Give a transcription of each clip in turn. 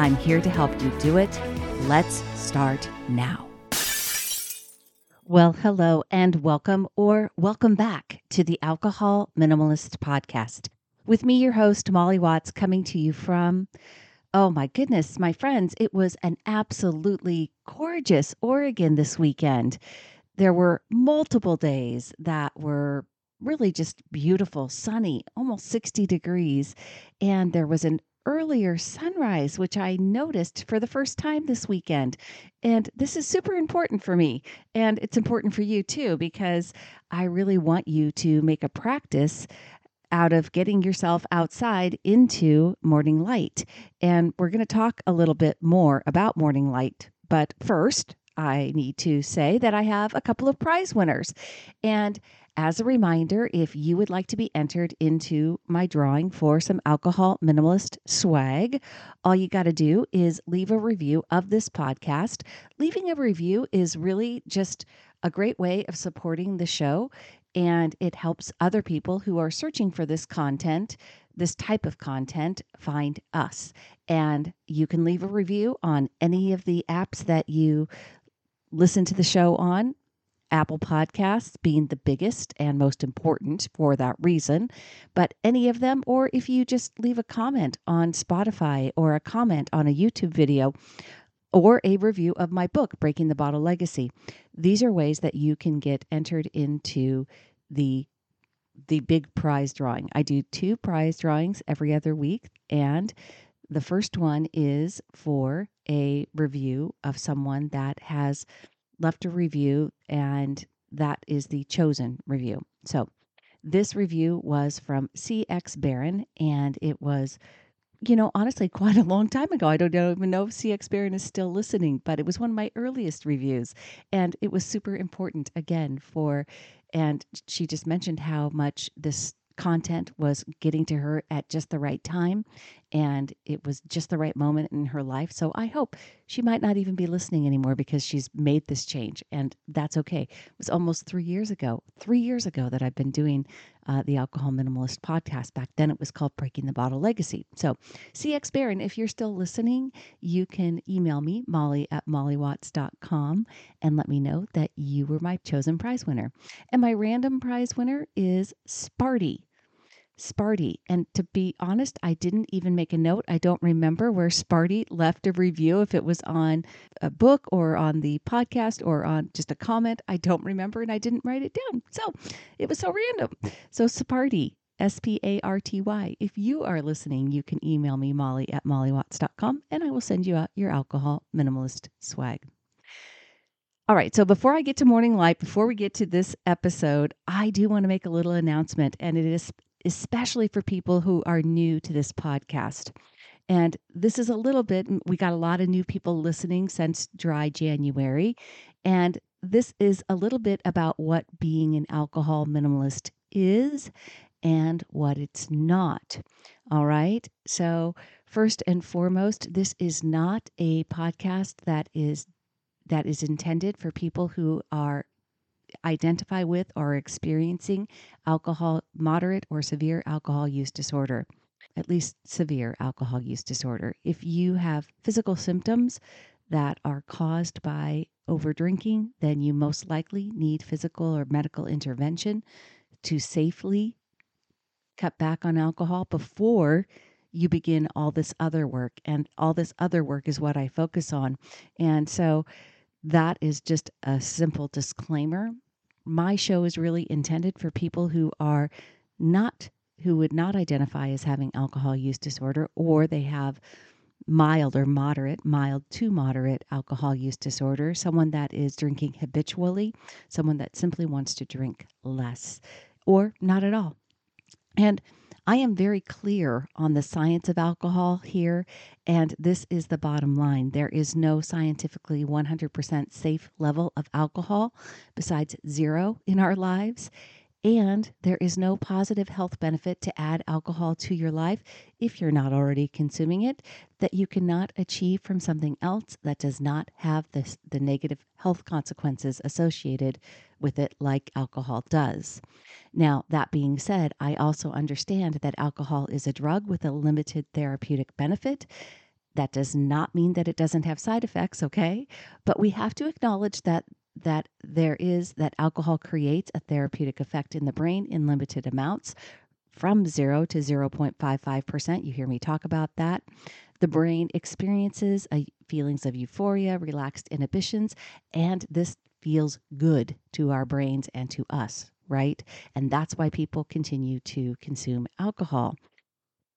I'm here to help you do it. Let's start now. Well, hello and welcome or welcome back to the Alcohol Minimalist Podcast. With me, your host, Molly Watts, coming to you from, oh my goodness, my friends, it was an absolutely gorgeous Oregon this weekend. There were multiple days that were really just beautiful, sunny, almost 60 degrees. And there was an earlier sunrise, which I noticed for the first time this weekend. And this is super important for me. And it's important for you too, because I really want you to make a practice out of getting yourself outside into morning light. And we're going to talk a little bit more about morning light. But first, I need to say that I have a couple of prize winners. And as a reminder, if you would like to be entered into my drawing for some alcohol minimalist swag, all you got to do is leave a review of this podcast. Leaving a review is really just a great way of supporting the show, and it helps other people who are searching for this content this type of content, find us. And you can leave a review on any of the apps that you listen to the show on. Apple Podcasts being the biggest and most important for that reason, but any of them, or if you just leave a comment on Spotify or a comment on a YouTube video or a review of my book, Breaking the Bottle Legacy. These are ways that you can get entered into the the big prize drawing. I do two prize drawings every other week and the first one is for a review of someone that has left a review, and that is the chosen review. So, this review was from CX Baron, and it was, you know, honestly, quite a long time ago. I don't even know if CX Baron is still listening, but it was one of my earliest reviews, and it was super important again for. And she just mentioned how much this content was getting to her at just the right time and it was just the right moment in her life. So I hope she might not even be listening anymore because she's made this change and that's okay. It was almost three years ago, three years ago that I've been doing uh, the Alcohol Minimalist podcast. Back then it was called Breaking the Bottle Legacy. So, CX Baron, if you're still listening, you can email me, molly at mollywatts.com, and let me know that you were my chosen prize winner. And my random prize winner is Sparty. Sparty. And to be honest, I didn't even make a note. I don't remember where Sparty left a review, if it was on a book or on the podcast or on just a comment. I don't remember and I didn't write it down. So it was so random. So Sparty, S P A R T Y. If you are listening, you can email me, molly at mollywatts.com, and I will send you out your alcohol minimalist swag. All right, so before I get to morning light, before we get to this episode, I do want to make a little announcement, and it is especially for people who are new to this podcast. And this is a little bit, we got a lot of new people listening since dry January. And this is a little bit about what being an alcohol minimalist is and what it's not. All right. So, first and foremost, this is not a podcast that is that is intended for people who are identify with or are experiencing alcohol, moderate or severe alcohol use disorder, at least severe alcohol use disorder. If you have physical symptoms that are caused by over drinking, then you most likely need physical or medical intervention to safely cut back on alcohol before you begin all this other work. And all this other work is what I focus on. And so, that is just a simple disclaimer. My show is really intended for people who are not who would not identify as having alcohol use disorder or they have mild or moderate, mild to moderate alcohol use disorder, someone that is drinking habitually, someone that simply wants to drink less or not at all. And I am very clear on the science of alcohol here, and this is the bottom line. There is no scientifically 100% safe level of alcohol besides zero in our lives. And there is no positive health benefit to add alcohol to your life if you're not already consuming it that you cannot achieve from something else that does not have the, the negative health consequences associated with it, like alcohol does. Now, that being said, I also understand that alcohol is a drug with a limited therapeutic benefit. That does not mean that it doesn't have side effects, okay? But we have to acknowledge that that there is that alcohol creates a therapeutic effect in the brain in limited amounts from 0 to 0.55%. You hear me talk about that. The brain experiences a, feelings of euphoria, relaxed inhibitions, and this feels good to our brains and to us, right? And that's why people continue to consume alcohol.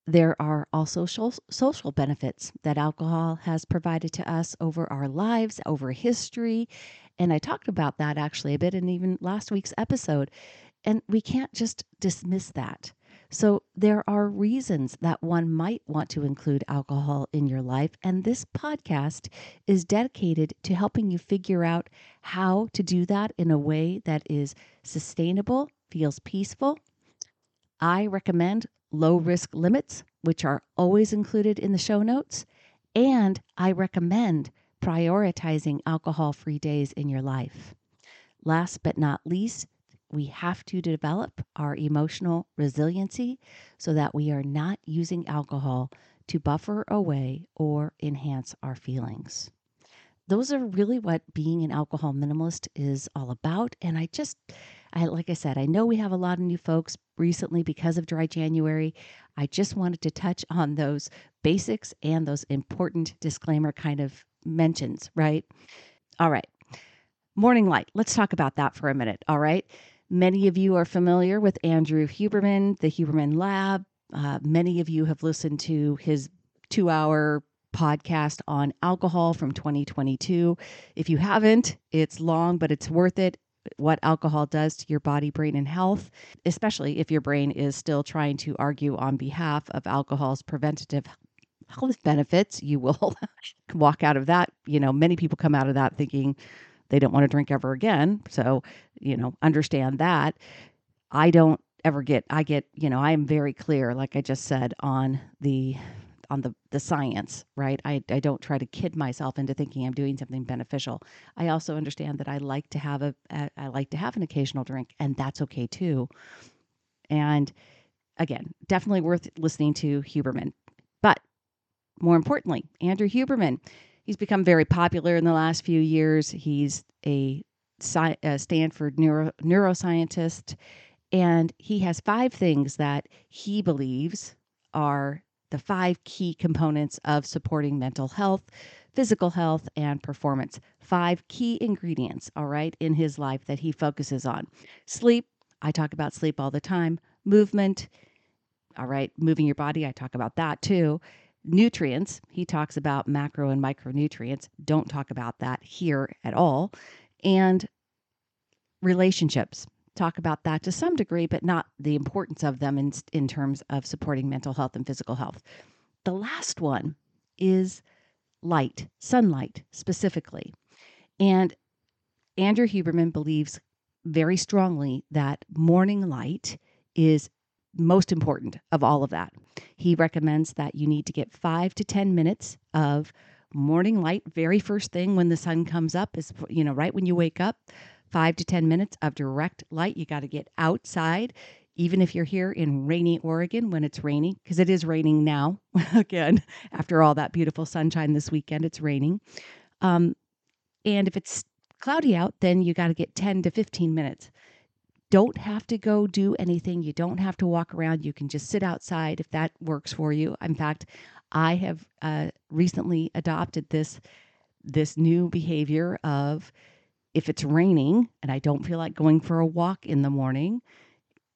There are also social benefits that alcohol has provided to us over our lives, over history. And I talked about that actually a bit in even last week's episode. And we can't just dismiss that. So, there are reasons that one might want to include alcohol in your life. And this podcast is dedicated to helping you figure out how to do that in a way that is sustainable, feels peaceful. I recommend low risk limits, which are always included in the show notes. And I recommend prioritizing alcohol free days in your life. Last but not least, we have to develop our emotional resiliency so that we are not using alcohol to buffer away or enhance our feelings. Those are really what being an alcohol minimalist is all about. And I just, I like I said, I know we have a lot of new folks recently because of dry January. I just wanted to touch on those basics and those important disclaimer kind of mentions, right? All right. Morning light. Let's talk about that for a minute. All right. Many of you are familiar with Andrew Huberman, the Huberman Lab. Uh, many of you have listened to his two hour podcast on alcohol from 2022. If you haven't, it's long, but it's worth it what alcohol does to your body, brain, and health, especially if your brain is still trying to argue on behalf of alcohol's preventative health benefits. You will walk out of that. You know, many people come out of that thinking they don't want to drink ever again. So, you know, understand that. I don't ever get, I get, you know, I am very clear, like I just said, on the on the, the science, right? I, I don't try to kid myself into thinking I'm doing something beneficial. I also understand that I like to have a I like to have an occasional drink, and that's okay too. And again, definitely worth listening to Huberman. But more importantly, Andrew Huberman, he's become very popular in the last few years. He's a, a Stanford neuro, neuroscientist, and he has five things that he believes are the five key components of supporting mental health, physical health, and performance. Five key ingredients, all right, in his life that he focuses on. Sleep, I talk about sleep all the time. Movement, all right, moving your body, I talk about that too. Nutrients, he talks about macro and micronutrients. Don't talk about that here at all. And relationships, talk about that to some degree, but not the importance of them in, in terms of supporting mental health and physical health. The last one is light, sunlight specifically. And Andrew Huberman believes very strongly that morning light is most important of all of that. He recommends that you need to get five to 10 minutes of morning light, very first thing when the sun comes up, is, you know, right when you wake up five to 10 minutes of direct light. You got to get outside, even if you're here in rainy Oregon when it's raining, because it is raining now. Again, after all that beautiful sunshine this weekend, it's raining. Um, and if it's cloudy out, then you got to get 10 to 15 minutes. Don't have to go do anything. You don't have to walk around. You can just sit outside if that works for you. In fact, I have uh, recently adopted this this new behavior of if it's raining and I don't feel like going for a walk in the morning,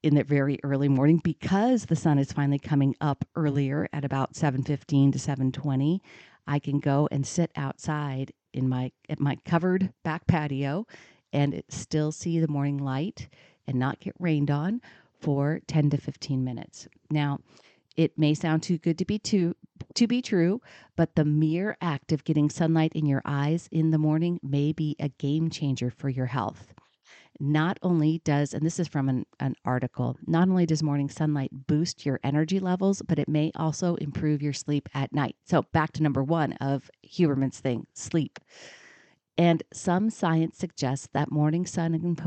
in the very early morning because the sun is finally coming up earlier at about 7:15 to 7:20 I can go and sit outside in my at my covered back patio and still see the morning light and not get rained on for 10 to 15 minutes. Now, it may sound too good to be too to be true, but the mere act of getting sunlight in your eyes in the morning may be a game changer for your health. Not only does, and this is from an, an article, not only does morning sunlight boost your energy levels, but it may also improve your sleep at night. So, back to number one of Huberman's thing sleep. And some science suggests that morning sun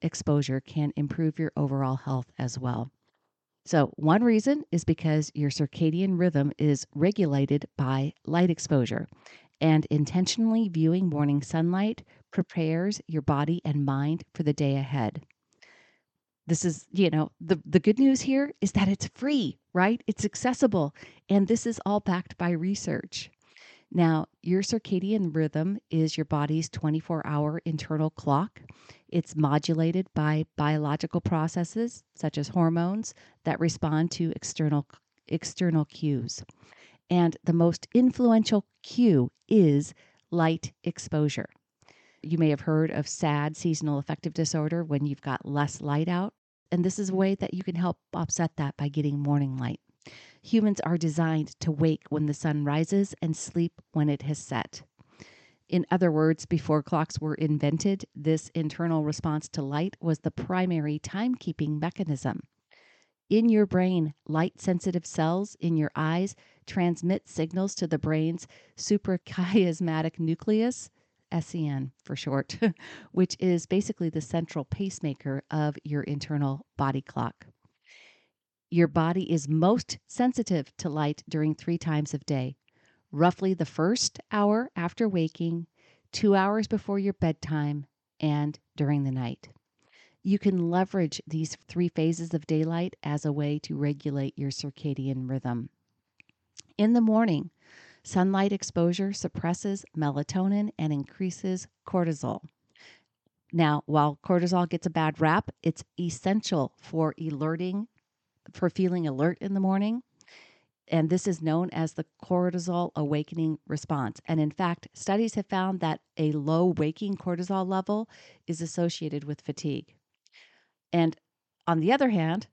exposure can improve your overall health as well. So, one reason is because your circadian rhythm is regulated by light exposure, and intentionally viewing morning sunlight prepares your body and mind for the day ahead. This is, you know, the, the good news here is that it's free, right? It's accessible. And this is all backed by research. Now, your circadian rhythm is your body's 24 hour internal clock. It's modulated by biological processes such as hormones that respond to external, external cues. And the most influential cue is light exposure. You may have heard of SAD, seasonal affective disorder, when you've got less light out. And this is a way that you can help offset that by getting morning light. Humans are designed to wake when the sun rises and sleep when it has set. In other words, before clocks were invented, this internal response to light was the primary timekeeping mechanism. In your brain, light sensitive cells in your eyes transmit signals to the brain's suprachiasmatic nucleus, SCN for short, which is basically the central pacemaker of your internal body clock. Your body is most sensitive to light during three times of day roughly the first hour after waking, two hours before your bedtime, and during the night. You can leverage these three phases of daylight as a way to regulate your circadian rhythm. In the morning, Sunlight exposure suppresses melatonin and increases cortisol. Now, while cortisol gets a bad rap, it's essential for alerting, for feeling alert in the morning. And this is known as the cortisol awakening response. And in fact, studies have found that a low waking cortisol level is associated with fatigue. And on the other hand,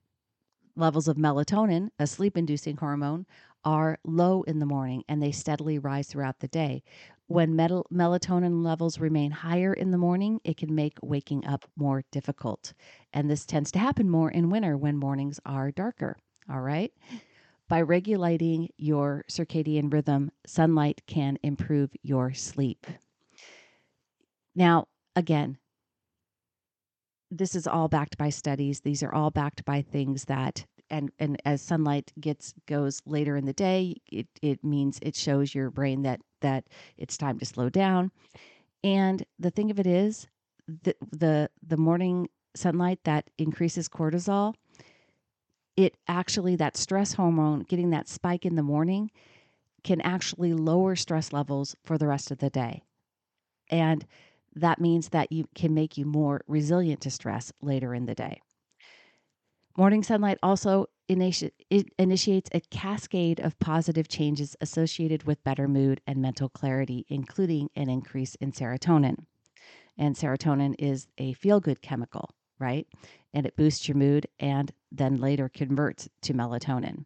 levels of melatonin, a sleep inducing hormone, are low in the morning and they steadily rise throughout the day. When metal, melatonin levels remain higher in the morning, it can make waking up more difficult. And this tends to happen more in winter when mornings are darker. All right. By regulating your circadian rhythm, sunlight can improve your sleep. Now, again, this is all backed by studies. These are all backed by things that and and as sunlight gets goes later in the day it it means it shows your brain that that it's time to slow down and the thing of it is the the the morning sunlight that increases cortisol it actually that stress hormone getting that spike in the morning can actually lower stress levels for the rest of the day. And that means that you can make you more resilient to stress later in the day. Morning sunlight also initi- initiates a cascade of positive changes associated with better mood and mental clarity, including an increase in serotonin. And serotonin is a feel good chemical, right? And it boosts your mood and then later converts to melatonin.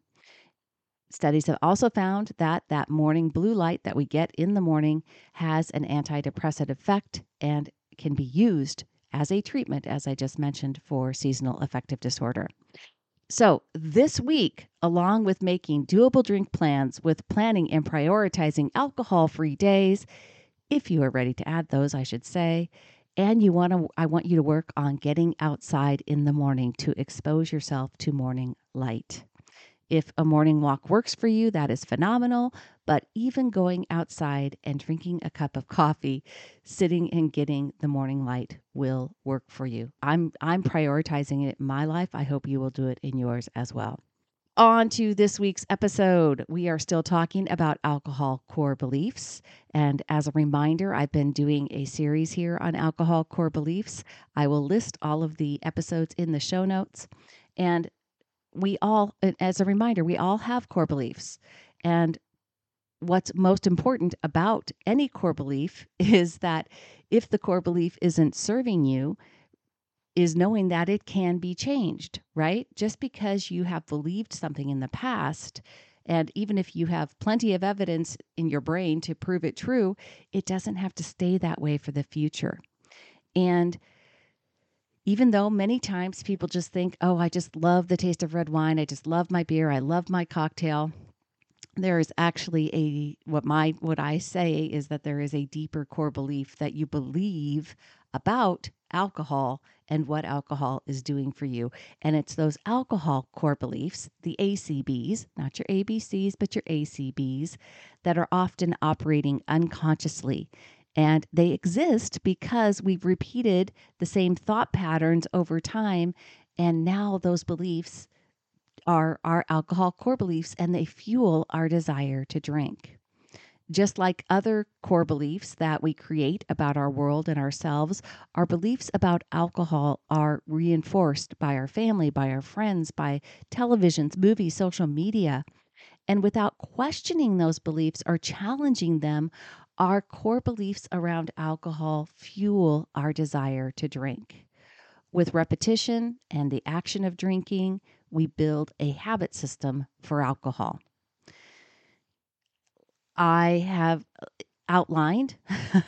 Studies have also found that that morning blue light that we get in the morning has an antidepressant effect and can be used as a treatment, as I just mentioned, for seasonal affective disorder. So, this week, along with making doable drink plans with planning and prioritizing alcohol free days, if you are ready to add those, I should say, and you want to I want you to work on getting outside in the morning to expose yourself to morning light. If a morning walk works for you, that is phenomenal. But even going outside and drinking a cup of coffee, sitting and getting the morning light will work for you. I'm I'm prioritizing it in my life. I hope you will do it in yours as well. On to this week's episode. We are still talking about alcohol core beliefs. And as a reminder, I've been doing a series here on alcohol core beliefs. I will list all of the episodes in the show notes. And we all, as a reminder, we all have core beliefs. And what's most important about any core belief is that if the core belief isn't serving you, is knowing that it can be changed, right? Just because you have believed something in the past, and even if you have plenty of evidence in your brain to prove it true, it doesn't have to stay that way for the future. And even though many times people just think, oh, I just love the taste of red wine, I just love my beer, I love my cocktail. There is actually a what my what I say is that there is a deeper core belief that you believe about alcohol and what alcohol is doing for you. And it's those alcohol core beliefs, the ACBs, not your ABCs, but your ACBs, that are often operating unconsciously. And they exist because we've repeated the same thought patterns over time. And now those beliefs are our alcohol core beliefs and they fuel our desire to drink. Just like other core beliefs that we create about our world and ourselves, our beliefs about alcohol are reinforced by our family, by our friends, by televisions, movies, social media. And without questioning those beliefs or challenging them, our core beliefs around alcohol fuel our desire to drink. With repetition and the action of drinking, we build a habit system for alcohol. I have uh, outlined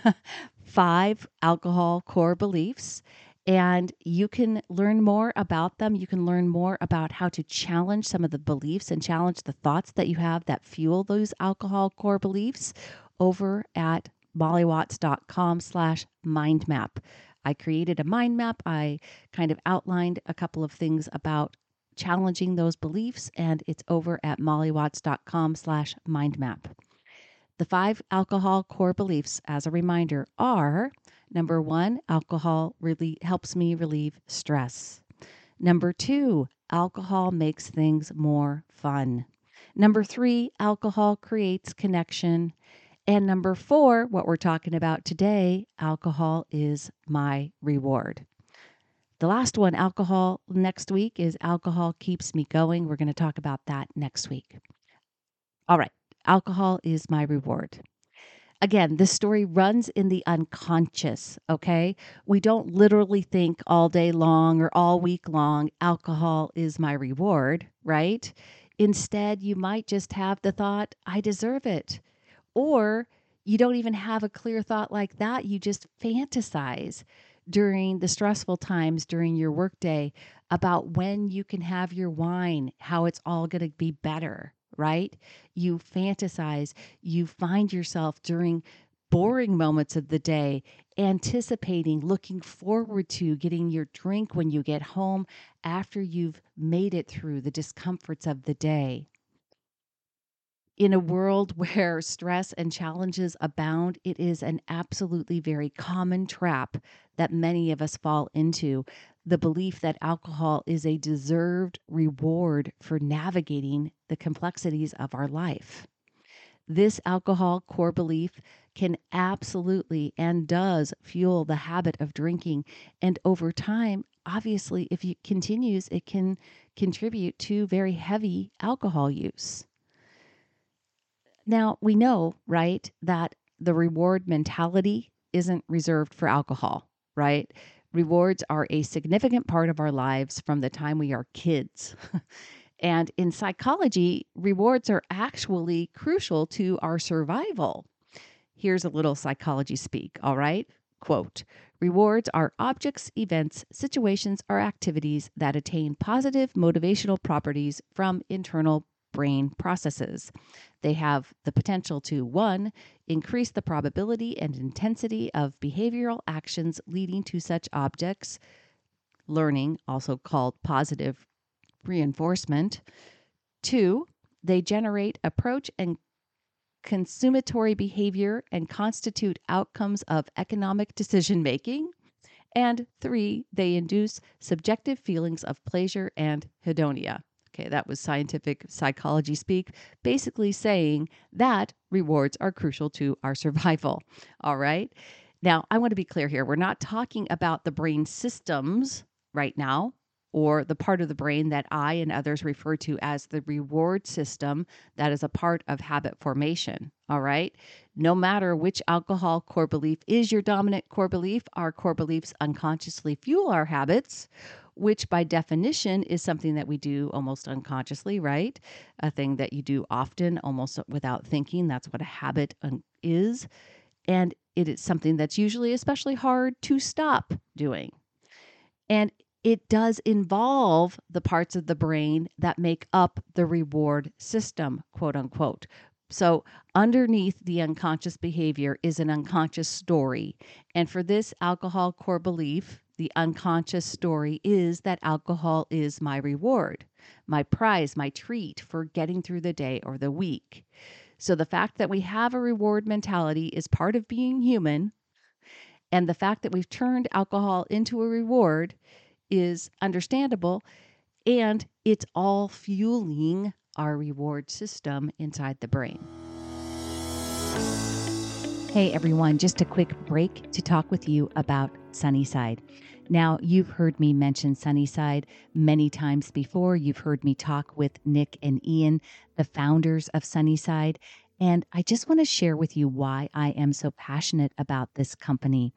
five alcohol core beliefs, and you can learn more about them. You can learn more about how to challenge some of the beliefs and challenge the thoughts that you have that fuel those alcohol core beliefs over at mollywatts.com slash mind map. I created a mind map. I kind of outlined a couple of things about challenging those beliefs, and it's over at mollywatts.com slash mind map. The five alcohol core beliefs, as a reminder, are number one, alcohol really helps me relieve stress. Number two, alcohol makes things more fun. Number three, alcohol creates connection. And number four, what we're talking about today, alcohol is my reward. The last one, alcohol, next week is alcohol keeps me going. We're going to talk about that next week. All right. Alcohol is my reward. Again, this story runs in the unconscious, okay? We don't literally think all day long or all week long, alcohol is my reward, right? Instead, you might just have the thought, I deserve it. Or you don't even have a clear thought like that. You just fantasize during the stressful times during your workday about when you can have your wine, how it's all going to be better, right? You fantasize, you find yourself during boring moments of the day, anticipating, looking forward to getting your drink when you get home after you've made it through the discomforts of the day. In a world where stress and challenges abound, it is an absolutely very common trap that many of us fall into the belief that alcohol is a deserved reward for navigating the complexities of our life. This alcohol core belief can absolutely and does fuel the habit of drinking. And over time, obviously, if it continues, it can contribute to very heavy alcohol use. Now, we know, right, that the reward mentality isn't reserved for alcohol, right? Rewards are a significant part of our lives from the time we are kids. and in psychology, rewards are actually crucial to our survival. Here's a little psychology speak, all right? Quote Rewards are objects, events, situations, or activities that attain positive motivational properties from internal brain processes. They have the potential to one, increase the probability and intensity of behavioral actions leading to such objects, learning, also called positive reinforcement. Two, they generate approach and consummatory behavior and constitute outcomes of economic decision making. And three, they induce subjective feelings of pleasure and hedonia. Okay, that was scientific psychology speak, basically saying that rewards are crucial to our survival. All right. Now, I want to be clear here. We're not talking about the brain systems right now or the part of the brain that I and others refer to as the reward system that is a part of habit formation. All right. No matter which alcohol core belief is your dominant core belief, our core beliefs unconsciously fuel our habits, which by definition is something that we do almost unconsciously, right? A thing that you do often, almost without thinking. That's what a habit um, is. And it is something that's usually especially hard to stop doing. And it does involve the parts of the brain that make up the reward system, quote unquote. So, underneath the unconscious behavior is an unconscious story. And for this alcohol core belief, the unconscious story is that alcohol is my reward, my prize, my treat for getting through the day or the week. So, the fact that we have a reward mentality is part of being human. And the fact that we've turned alcohol into a reward is understandable. And it's all fueling our reward system inside the brain. Hey everyone, just a quick break to talk with you about Sunnyside. Now, you've heard me mention Sunnyside many times before. You've heard me talk with Nick and Ian, the founders of Sunnyside. And I just want to share with you why I am so passionate about this company.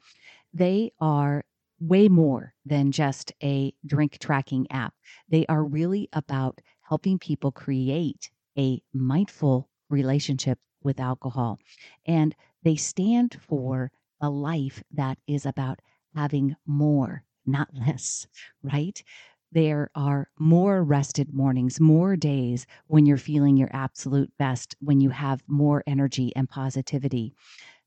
They are way more than just a drink tracking app. They are really about helping people create a mindful relationship with alcohol. And they stand for a life that is about having more, not less, right? There are more rested mornings, more days when you're feeling your absolute best, when you have more energy and positivity.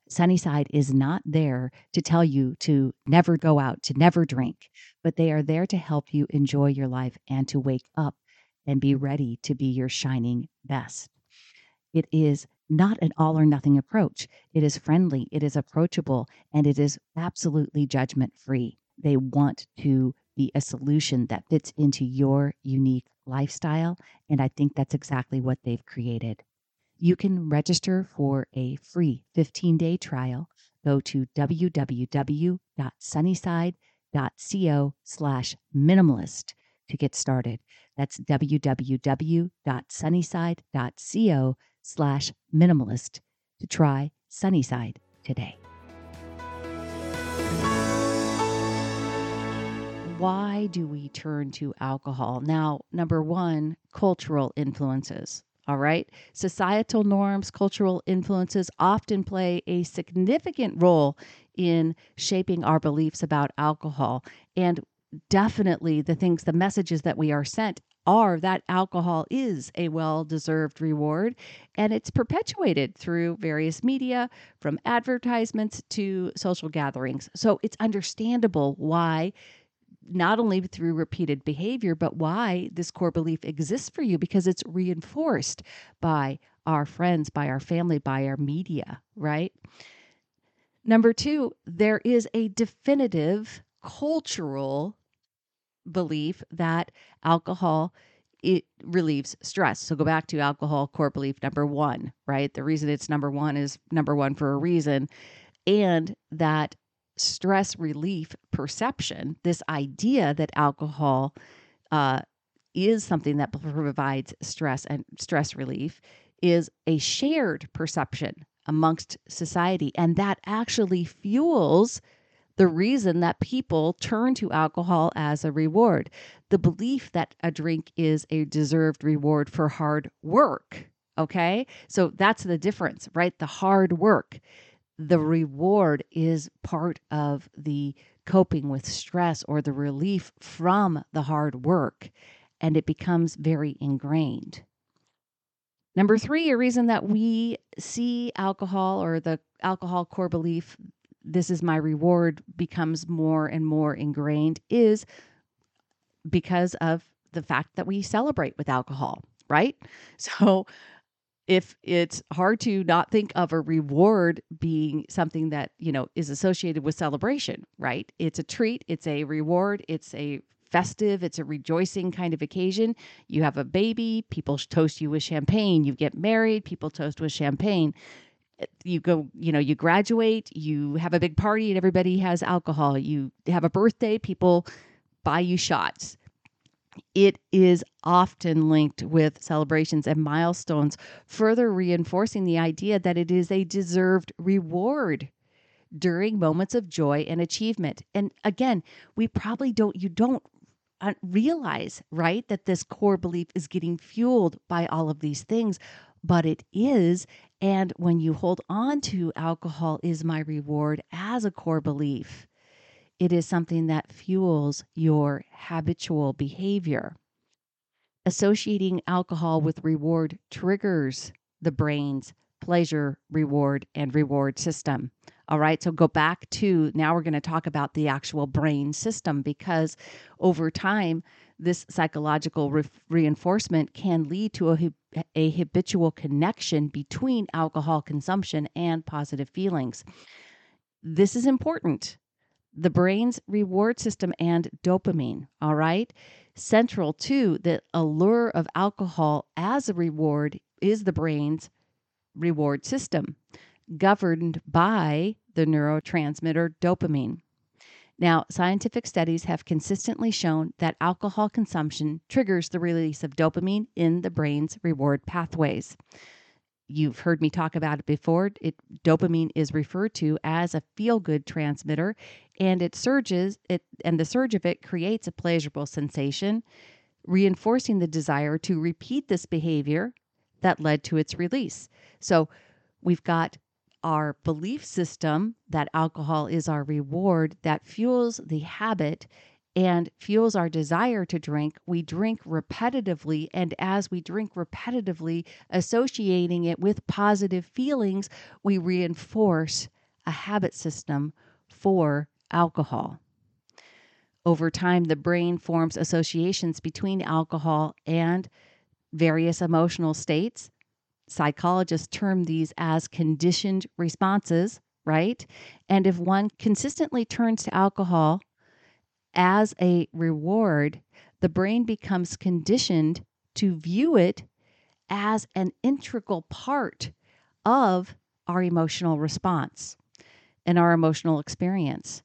Sunnyside is not there to tell you to never go out, to never drink, but they are there to help you enjoy your life and to wake up and be ready to be your shining best. It is not an all or nothing approach. It is friendly, it is approachable, and it is absolutely judgment free. They want to be a solution that fits into your unique lifestyle. And I think that's exactly what they've created. You can register for a free 15 day trial. Go to www.sunnyside.co slash minimalist to get started. That's www.sunnyside.co slash minimalist to try Sunnyside today. Why do we turn to alcohol? Now, number one, cultural influences. All right. Societal norms, cultural influences often play a significant role in shaping our beliefs about alcohol. And definitely the things, the messages that we are sent are that alcohol is a well deserved reward and it's perpetuated through various media, from advertisements to social gatherings. So it's understandable why not only through repeated behavior, but why this core belief exists for you because it's reinforced by our friends, by our family, by our media, right? Number two, there is a definitive cultural belief that alcohol it relieves stress. So go back to alcohol core belief number 1, right? The reason it's number 1 is number 1 for a reason and that stress relief perception, this idea that alcohol uh, is something that provides stress and stress relief, is a shared perception amongst society. And that actually fuels the reason that people turn to alcohol as a reward. The belief that a drink is a deserved reward for hard work. Okay. So that's the difference, right? The hard work the reward is part of the coping with stress or the relief from the hard work, and it becomes very ingrained. Number three, a reason that we see alcohol or the alcohol core belief, this is my reward, becomes more and more ingrained is because of the fact that we celebrate with alcohol, right? So if it's hard to not think of a reward being something that you know is associated with celebration right it's a treat it's a reward it's a festive, it's a rejoicing kind of occasion. You have a baby, people toast you with champagne. You get married, people toast with champagne. You go, you know, you graduate, you have a big party, and everybody has alcohol. You have a birthday, people buy you shots. It is often linked with celebrations and milestones, further reinforcing the idea that it is a deserved reward during moments of joy and achievement. And again, we probably don't, you don't Uh, realize, right, that this core belief is getting fueled by all of these things, but it is. And when you hold on to alcohol is my reward as a core belief, it is something that fuels your habitual behavior. Associating alcohol with reward triggers the brain's pleasure, reward, and reward system. All right, so go back to now we're going to talk about the actual brain system because over time, this psychological re- reinforcement can lead to a, a habitual connection between alcohol consumption and positive feelings. This is important. The brain's reward system and dopamine, all right? Central to the allure of alcohol as a reward is the brain's reward system, governed by the neurotransmitter dopamine. Now, scientific studies have consistently shown that alcohol consumption triggers the release of dopamine in the brain's reward pathways. You've heard me talk about it before. It dopamine is referred to as a feel-good transmitter and it surges it and the surge of it creates a pleasurable sensation, reinforcing the desire to repeat this behavior that led to its release. So we've got our belief system that alcohol is our reward that fuels the habit and fuels our desire to drink. We drink repetitively. And as we drink repetitively, associating it with positive feelings, we reinforce a habit system for alcohol. Over time, the brain forms associations between alcohol and various emotional states. Psychologists term these as conditioned responses, right? And if one consistently turns to alcohol as a reward, the brain becomes conditioned to view it as an integral part of our emotional response and our emotional experience.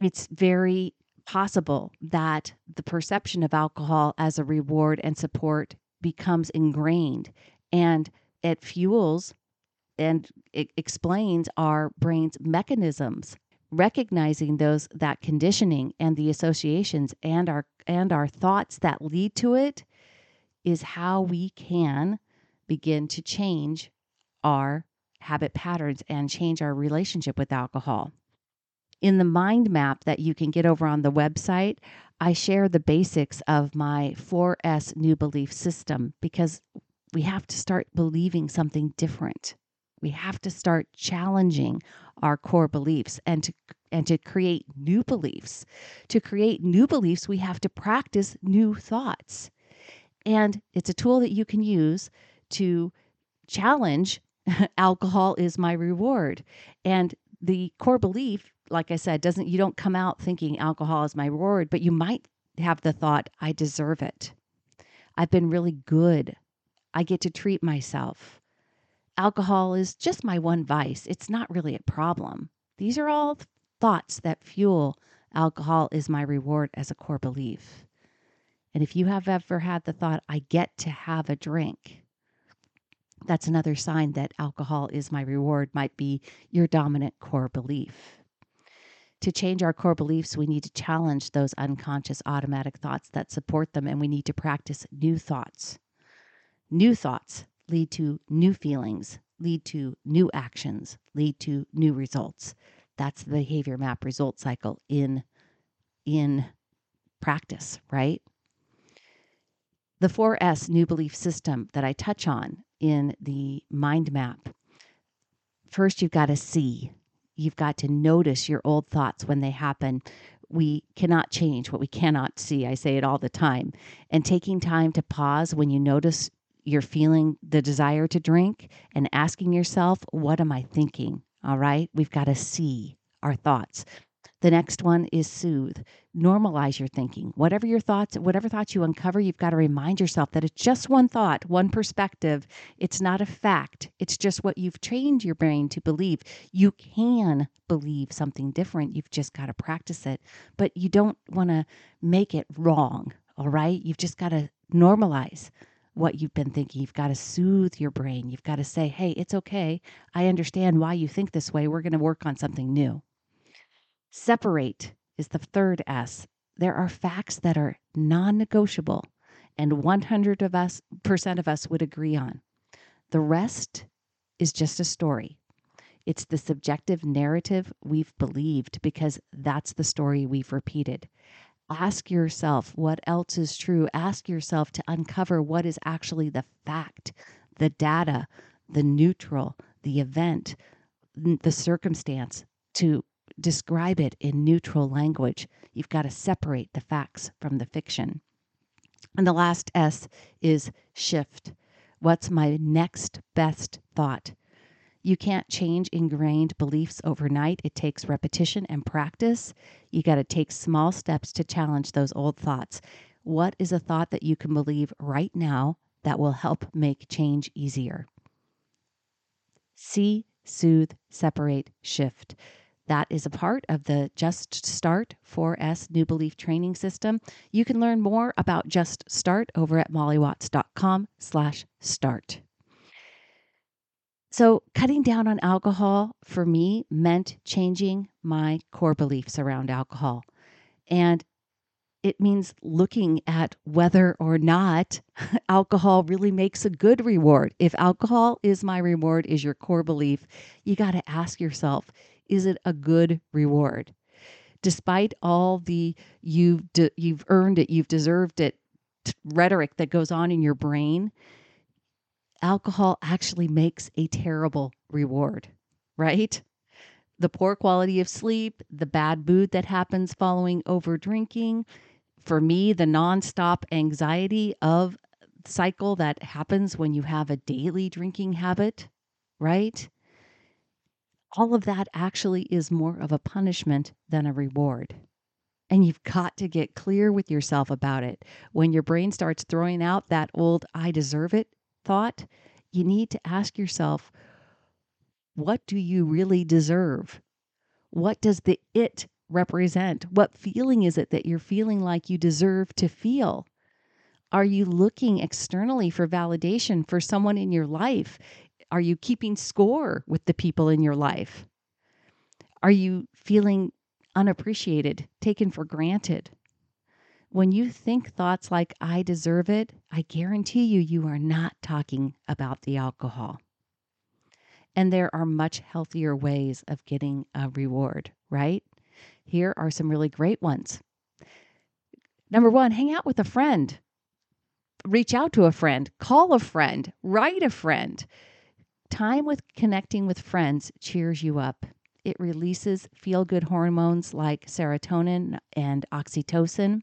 It's very possible that the perception of alcohol as a reward and support becomes ingrained and it fuels and it explains our brain's mechanisms recognizing those that conditioning and the associations and our and our thoughts that lead to it is how we can begin to change our habit patterns and change our relationship with alcohol. In the mind map that you can get over on the website, I share the basics of my 4S new belief system because we have to start believing something different. We have to start challenging our core beliefs and to and to create new beliefs. To create new beliefs, we have to practice new thoughts. And it's a tool that you can use to challenge alcohol is my reward. And the core belief like I said, doesn't you don't come out thinking alcohol is my reward, but you might have the thought, I deserve it. I've been really good. I get to treat myself. Alcohol is just my one vice. It's not really a problem. These are all thoughts that fuel alcohol is my reward as a core belief. And if you have ever had the thought, I get to have a drink, that's another sign that alcohol is my reward, might be your dominant core belief to change our core beliefs, we need to challenge those unconscious automatic thoughts that support them, and we need to practice new thoughts. New thoughts lead to new feelings, lead to new actions, lead to new results. That's the behavior map result cycle in in practice, right? The 4S new belief system that I touch on in the mind map. First, you've got to see you've got to notice your old thoughts when they happen. We cannot change what we cannot see. I say it all the time. And taking time to pause when you notice you're feeling the desire to drink and asking yourself, what am I thinking? All right. We've got to see our thoughts. The next one is soothe. Normalize your thinking. Whatever your thoughts, whatever thoughts you uncover, you've got to remind yourself that it's just one thought, one perspective. It's not a fact. It's just what you've trained your brain to believe. You can believe something different. You've just got to practice it. But you don't want to make it wrong. All right? You've just got to normalize what you've been thinking. You've got to soothe your brain. You've got to say, hey, it's okay. I understand why you think this way. We're going to work on something new. Separate is the third S. There are facts that are non negotiable and 100 of us percent of us would agree on. The rest is just a story. It's the subjective narrative we've believed because that's the story we've repeated. Ask yourself what else is true. Ask yourself to uncover what is actually the fact, the data, the neutral, the event, the circumstance to describe it in neutral language. You've got to separate the facts from the fiction. And the last S is shift. What's my next best thought? You can't change ingrained beliefs overnight. It takes repetition and practice. You got to take small steps to challenge those old thoughts. What is a thought that you can believe right now that will help make change easier? See, soothe, separate, shift. That is a part of the Just Start 4S New Belief Training System. You can learn more about Just Start over at mollywatts.com slash start. So, cutting down on alcohol for me meant changing my core beliefs around alcohol. And it means looking at whether or not alcohol really makes a good reward. If alcohol is my reward, is your core belief, you got to ask yourself is it a good reward? Despite all the you've de- you've earned it, you've deserved it t- rhetoric that goes on in your brain, alcohol actually makes a terrible reward, right? The poor quality of sleep, the bad mood that happens following over drinking, for me, the nonstop anxiety of cycle that happens when you have a daily drinking habit, right? All of that actually is more of a punishment than a reward. And you've got to get clear with yourself about it. When your brain starts throwing out that old I deserve it thought, you need to ask yourself, what do you really deserve? What does the it represent? What feeling is it that you're feeling like you deserve to feel? Are you looking externally for validation for someone in your life? Are you keeping score with the people in your life? Are you feeling unappreciated, taken for granted? When you think thoughts like, I deserve it, I guarantee you, you are not talking about the alcohol. And there are much healthier ways of getting a reward, right? Here are some really great ones. Number one, hang out with a friend. Reach out to a friend, call a friend, write a friend. Time with connecting with friends cheers you up. It releases feel good hormones like serotonin and oxytocin.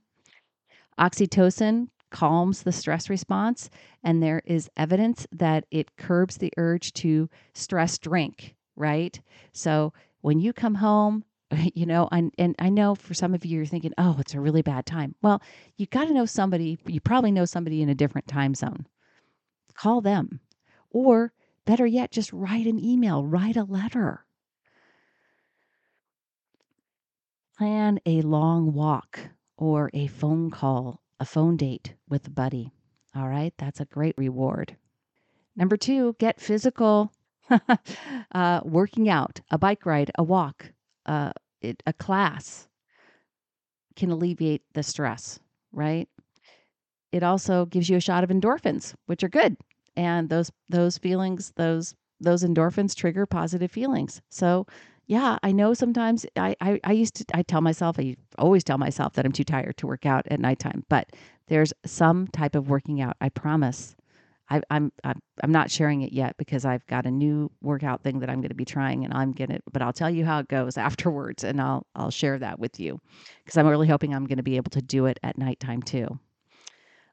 Oxytocin calms the stress response, and there is evidence that it curbs the urge to stress drink, right? So when you come home, you know, and, and I know for some of you, you're thinking, oh, it's a really bad time. Well, you got to know somebody, you probably know somebody in a different time zone. Call them. Or Better yet, just write an email, write a letter. Plan a long walk or a phone call, a phone date with a buddy. All right, that's a great reward. Number two, get physical. uh, working out, a bike ride, a walk, uh, it, a class can alleviate the stress, right? It also gives you a shot of endorphins, which are good and those those feelings those those endorphins trigger positive feelings so yeah i know sometimes I, I i used to i tell myself i always tell myself that i'm too tired to work out at nighttime but there's some type of working out i promise I, I'm, I'm I'm not sharing it yet because I've got a new workout thing that I'm going to be trying, and I'm gonna. But I'll tell you how it goes afterwards, and I'll I'll share that with you because I'm really hoping I'm going to be able to do it at nighttime too.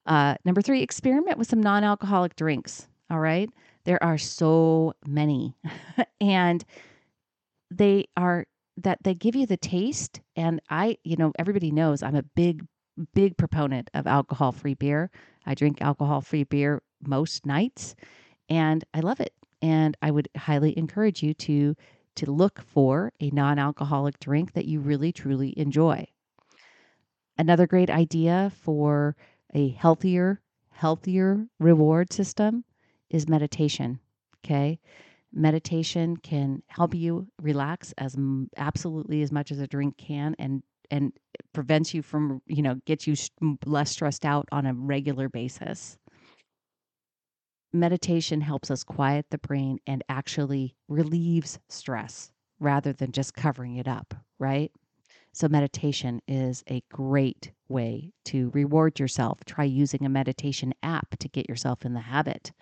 Uh, number three, experiment with some non alcoholic drinks. All right. There are so many, and they are that they give you the taste. And I, you know, everybody knows I'm a big, big proponent of alcohol free beer. I drink alcohol free beer most nights and I love it. And I would highly encourage you to to look for a non-alcoholic drink that you really truly enjoy. Another great idea for a healthier, healthier reward system is meditation. Okay. Meditation can help you relax as absolutely as much as a drink can and and prevents you from, you know, gets you less stressed out on a regular basis. Meditation helps us quiet the brain and actually relieves stress rather than just covering it up, right? So, meditation is a great way to reward yourself. Try using a meditation app to get yourself in the habit.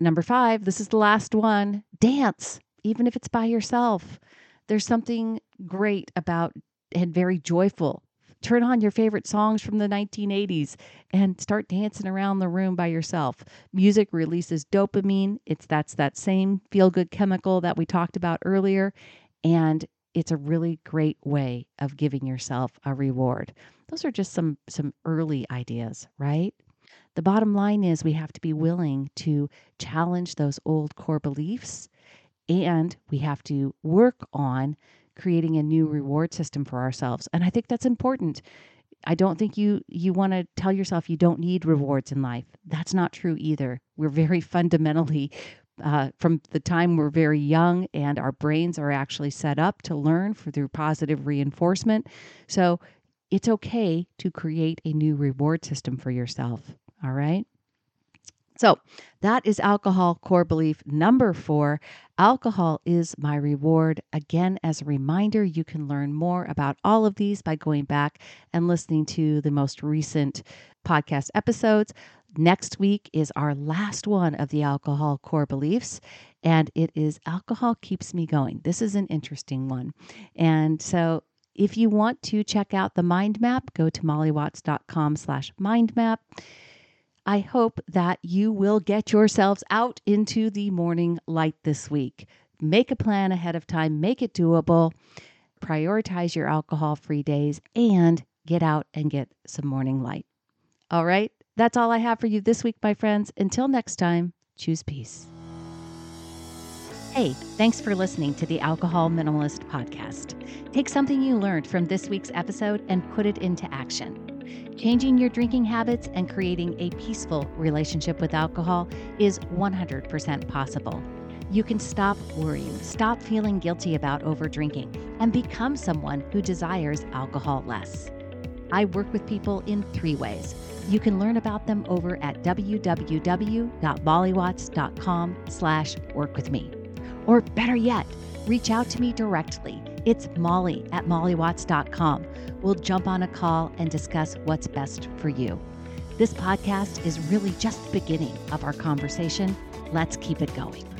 Number five, this is the last one dance, even if it's by yourself. There's something great about and very joyful. Turn on your favorite songs from the 1980s and start dancing around the room by yourself. Music releases dopamine. It's that's that same feel good chemical that we talked about earlier and it's a really great way of giving yourself a reward. Those are just some some early ideas, right? The bottom line is we have to be willing to challenge those old core beliefs and we have to work on creating a new reward system for ourselves. And I think that's important. I don't think you you want to tell yourself you don't need rewards in life. That's not true either. We're very fundamentally uh, from the time we're very young, and our brains are actually set up to learn for, through positive reinforcement. So it's okay to create a new reward system for yourself. All right. So that is alcohol core belief number four. Alcohol is my reward. Again, as a reminder, you can learn more about all of these by going back and listening to the most recent podcast episodes. Next week is our last one of the alcohol core beliefs, and it is alcohol keeps me going. This is an interesting one. And so if you want to check out the mind map, go to mollywatts.com slash mind map. I hope that you will get yourselves out into the morning light this week. Make a plan ahead of time, make it doable, prioritize your alcohol free days, and get out and get some morning light. All right. That's all I have for you this week, my friends. Until next time, choose peace. Hey, thanks for listening to the Alcohol Minimalist Podcast. Take something you learned from this week's episode and put it into action. Changing your drinking habits and creating a peaceful relationship with alcohol is 100% possible. You can stop worrying, stop feeling guilty about over drinking, and become someone who desires alcohol less. I work with people in three ways you can learn about them over at www.mollywatts.com slash work with me. Or better yet, reach out to me directly. It's molly at mollywatts.com. We'll jump on a call and discuss what's best for you. This podcast is really just the beginning of our conversation. Let's keep it going.